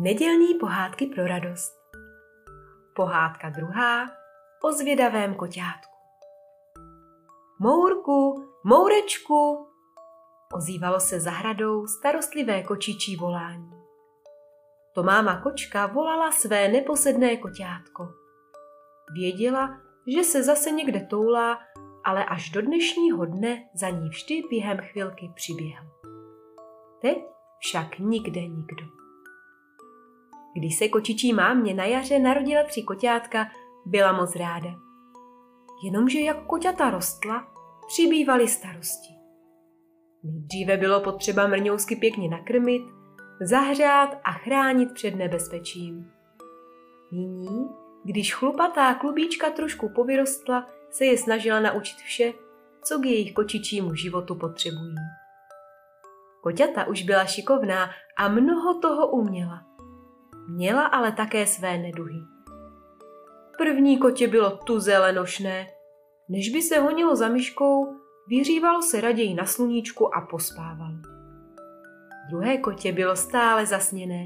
Nedělní pohádky pro radost. Pohádka druhá o zvědavém koťátku. Mourku, mourečku, ozývalo se zahradou starostlivé kočičí volání. To máma kočka volala své neposedné koťátko. Věděla, že se zase někde toulá, ale až do dnešního dne za ní vždy během chvilky přiběhl. Teď však nikde nikdo. Když se kočičí mámě na jaře narodila tři koťátka, byla moc ráda. Jenomže jak koťata rostla, přibývaly starosti. Nejdříve bylo potřeba mrňousky pěkně nakrmit, zahřát a chránit před nebezpečím. Nyní, když chlupatá klubíčka trošku povyrostla, se je snažila naučit vše, co k jejich kočičímu životu potřebují. Koťata už byla šikovná a mnoho toho uměla. Měla ale také své neduhy. První kotě bylo tu zelenošné. Než by se honilo za myškou, vyřívalo se raději na sluníčku a pospával. Druhé kotě bylo stále zasněné.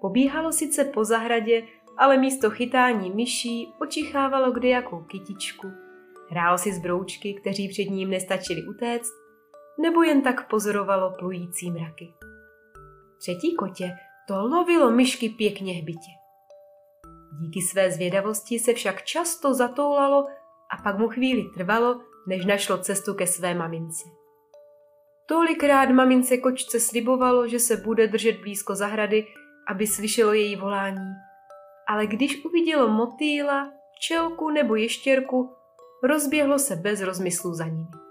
Pobíhalo sice po zahradě, ale místo chytání myší očichávalo kde jakou kytičku. Hrálo si z broučky, kteří před ním nestačili utéct, nebo jen tak pozorovalo plující mraky. Třetí kotě to lovilo myšky pěkně hbitě. Díky své zvědavosti se však často zatoulalo a pak mu chvíli trvalo, než našlo cestu ke své mamince. Tolikrát mamince kočce slibovalo, že se bude držet blízko zahrady, aby slyšelo její volání. Ale když uvidělo motýla, čelku nebo ještěrku, rozběhlo se bez rozmyslu za nimi.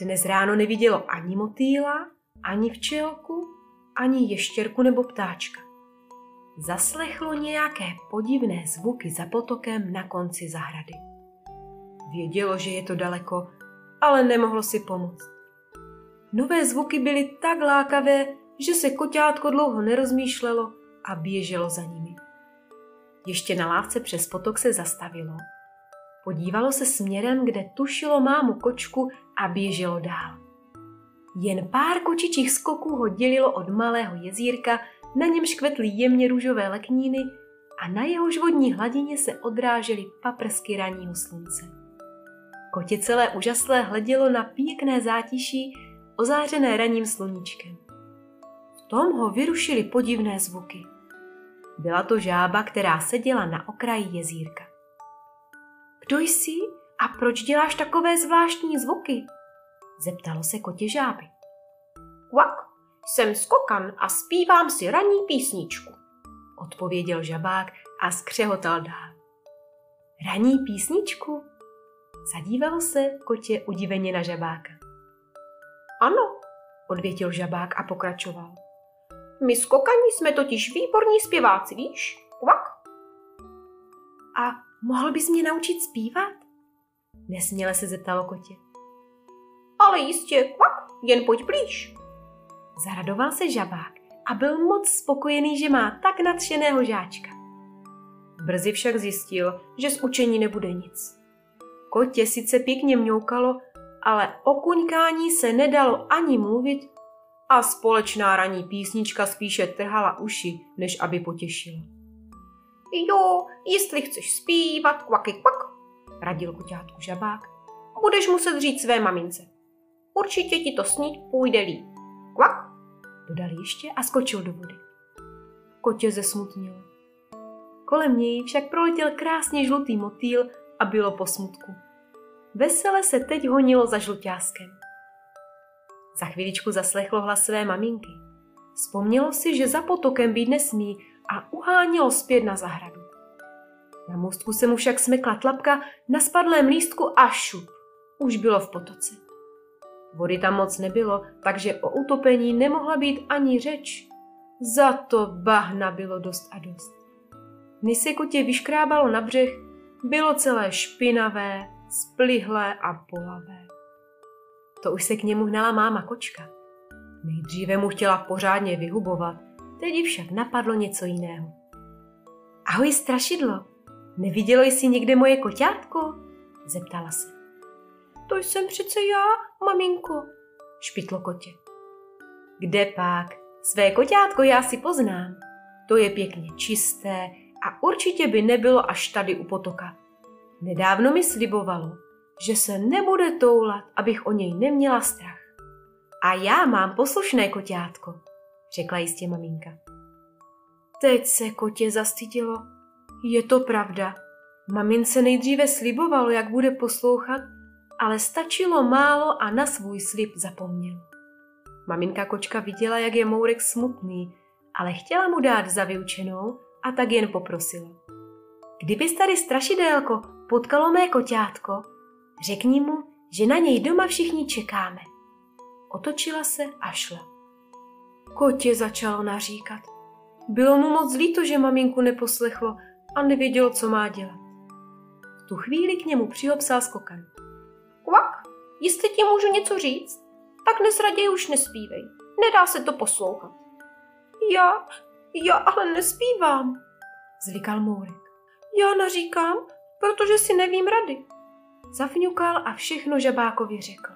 Dnes ráno nevidělo ani motýla, ani včelku, ani ještěrku nebo ptáčka. Zaslechlo nějaké podivné zvuky za potokem na konci zahrady. Vědělo, že je to daleko, ale nemohlo si pomoct. Nové zvuky byly tak lákavé, že se koťátko dlouho nerozmýšlelo a běželo za nimi. Ještě na lávce přes potok se zastavilo. Podívalo se směrem, kde tušilo mámu kočku a běželo dál. Jen pár kočičích skoků ho dělilo od malého jezírka, na němž kvetly jemně růžové lekníny a na jehož vodní hladině se odrážely paprsky ranního slunce. Kotě celé úžaslé hledělo na pěkné zátiší, ozářené raním sluníčkem. V tom ho vyrušily podivné zvuky. Byla to žába, která seděla na okraji jezírka. Kdo jsi a proč děláš takové zvláštní zvuky? Zeptalo se kotě žáby. Kvak, jsem skokan a zpívám si ranní písničku, odpověděl žabák a skřehotal dál. Ranní písničku? Zadívalo se kotě udiveně na žabáka. Ano, odvětil žabák a pokračoval. My skokani jsme totiž výborní zpěváci, víš? Kvak. A mohl bys mě naučit zpívat? Nesměle se zeptalo kotě. Ale jistě, kvak, jen pojď blíž. Zaradoval se žabák a byl moc spokojený, že má tak nadšeného žáčka. Brzy však zjistil, že z učení nebude nic. Kotě sice pěkně mňoukalo, ale o kuňkání se nedalo ani mluvit a společná raní písnička spíše trhala uši, než aby potěšila. Jo, jestli chceš zpívat, kvaky kvak, radil koťátku žabák, budeš muset říct své mamince. Určitě ti to snít půjde líp. Kvak, dodal ještě a skočil do vody. Kotě zesmutnilo. Kolem něj však proletěl krásně žlutý motýl a bylo po smutku. Vesele se teď honilo za žluťáskem. Za chvíličku zaslechlo hlas své maminky. Vzpomnělo si, že za potokem být nesmí a uhánělo zpět na zahradu. Na můstku se mu však smekla tlapka na spadlém lístku a šup. Už bylo v potoce. Vody tam moc nebylo, takže o utopení nemohla být ani řeč. Za to bahna bylo dost a dost. Než se kotě vyškrábalo na břeh, bylo celé špinavé, splihlé a bolavé. To už se k němu hnala máma kočka. Nejdříve mu chtěla pořádně vyhubovat, teď však napadlo něco jiného. Ahoj strašidlo, nevidělo jsi někde moje koťátko? Zeptala se. To jsem přece já, maminko, špitlo kotě. Kde pak? Své koťátko já si poznám. To je pěkně čisté a určitě by nebylo až tady u potoka. Nedávno mi slibovalo, že se nebude toulat, abych o něj neměla strach. A já mám poslušné koťátko, řekla jistě maminka. Teď se kotě zastydělo. Je to pravda. Mamince nejdříve slibovalo, jak bude poslouchat, ale stačilo málo a na svůj slib zapomněl. Maminka kočka viděla, jak je Mourek smutný, ale chtěla mu dát za vyučenou a tak jen poprosila. Kdybys tady strašidélko potkalo mé koťátko, řekni mu, že na něj doma všichni čekáme. Otočila se a šla. Kotě začalo naříkat. Bylo mu moc líto, že maminku neposlechlo a nevědělo, co má dělat. V tu chvíli k němu přihopsal skokan. Jestli ti můžu něco říct, tak dnes raději už nespívej. Nedá se to poslouchat. Já, já ale nespívám, zlikal Mourek. Já naříkám, protože si nevím rady. Zafňukal a všechno žabákovi řekl.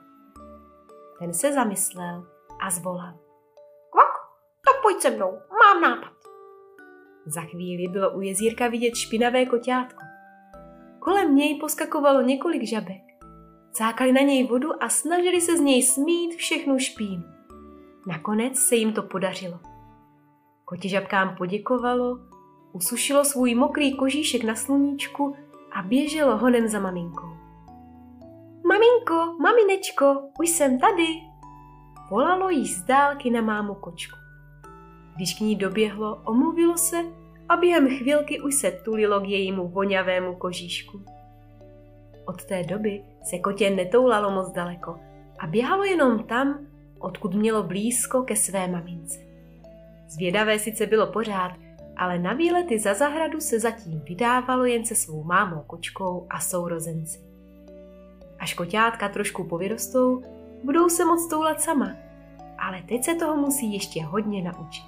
Ten se zamyslel a zvolal. Kvak, tak pojď se mnou, mám nápad. Za chvíli bylo u jezírka vidět špinavé koťátko. Kolem něj poskakovalo několik žabek. Cákali na něj vodu a snažili se z něj smít všechnu špínu. Nakonec se jim to podařilo. Kotě žabkám poděkovalo, usušilo svůj mokrý kožíšek na sluníčku a běželo honem za maminkou. Maminko, maminečko, už jsem tady, volalo jí z dálky na mámu kočku. Když k ní doběhlo, omluvilo se a během chvilky už se tulilo k jejímu voňavému kožíšku. Od té doby se kotě netoulalo moc daleko a běhalo jenom tam, odkud mělo blízko ke své mamince. Zvědavé sice bylo pořád, ale na výlety za zahradu se zatím vydávalo jen se svou mámou kočkou a sourozenci. Až koťátka trošku povyrostou, budou se moc toulat sama, ale teď se toho musí ještě hodně naučit.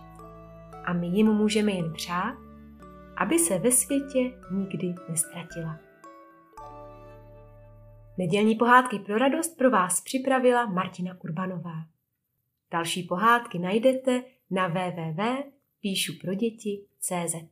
A my jim můžeme jen přát, aby se ve světě nikdy nestratila. Nedělní pohádky pro radost pro vás připravila Martina Urbanová. Další pohádky najdete na www.píšuproděti.cz